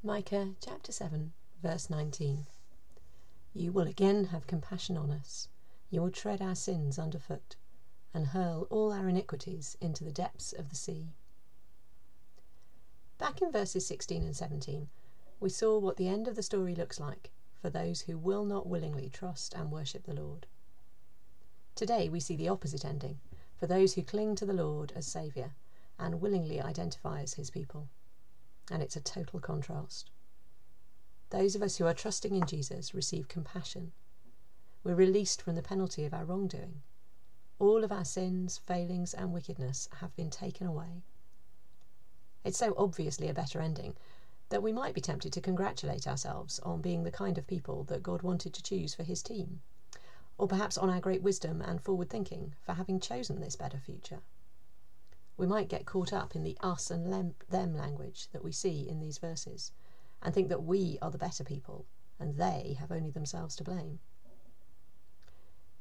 Micah chapter 7, verse 19. You will again have compassion on us. You will tread our sins underfoot and hurl all our iniquities into the depths of the sea. Back in verses 16 and 17, we saw what the end of the story looks like for those who will not willingly trust and worship the Lord. Today we see the opposite ending for those who cling to the Lord as Saviour and willingly identify as His people. And it's a total contrast. Those of us who are trusting in Jesus receive compassion. We're released from the penalty of our wrongdoing. All of our sins, failings, and wickedness have been taken away. It's so obviously a better ending that we might be tempted to congratulate ourselves on being the kind of people that God wanted to choose for his team, or perhaps on our great wisdom and forward thinking for having chosen this better future. We might get caught up in the us and them language that we see in these verses and think that we are the better people and they have only themselves to blame.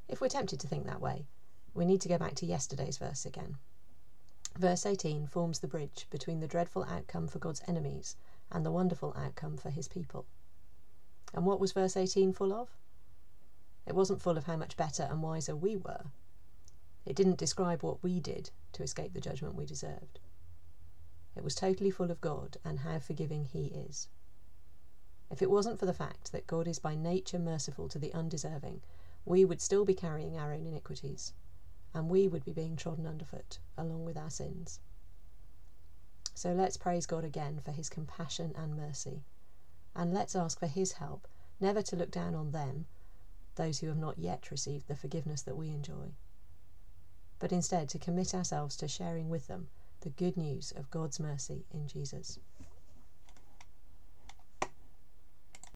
If we're tempted to think that way, we need to go back to yesterday's verse again. Verse 18 forms the bridge between the dreadful outcome for God's enemies and the wonderful outcome for his people. And what was verse 18 full of? It wasn't full of how much better and wiser we were. It didn't describe what we did to escape the judgment we deserved. It was totally full of God and how forgiving He is. If it wasn't for the fact that God is by nature merciful to the undeserving, we would still be carrying our own iniquities, and we would be being trodden underfoot along with our sins. So let's praise God again for his compassion and mercy. And let's ask for his help, never to look down on them, those who have not yet received the forgiveness that we enjoy, but instead to commit ourselves to sharing with them the good news of God's mercy in Jesus.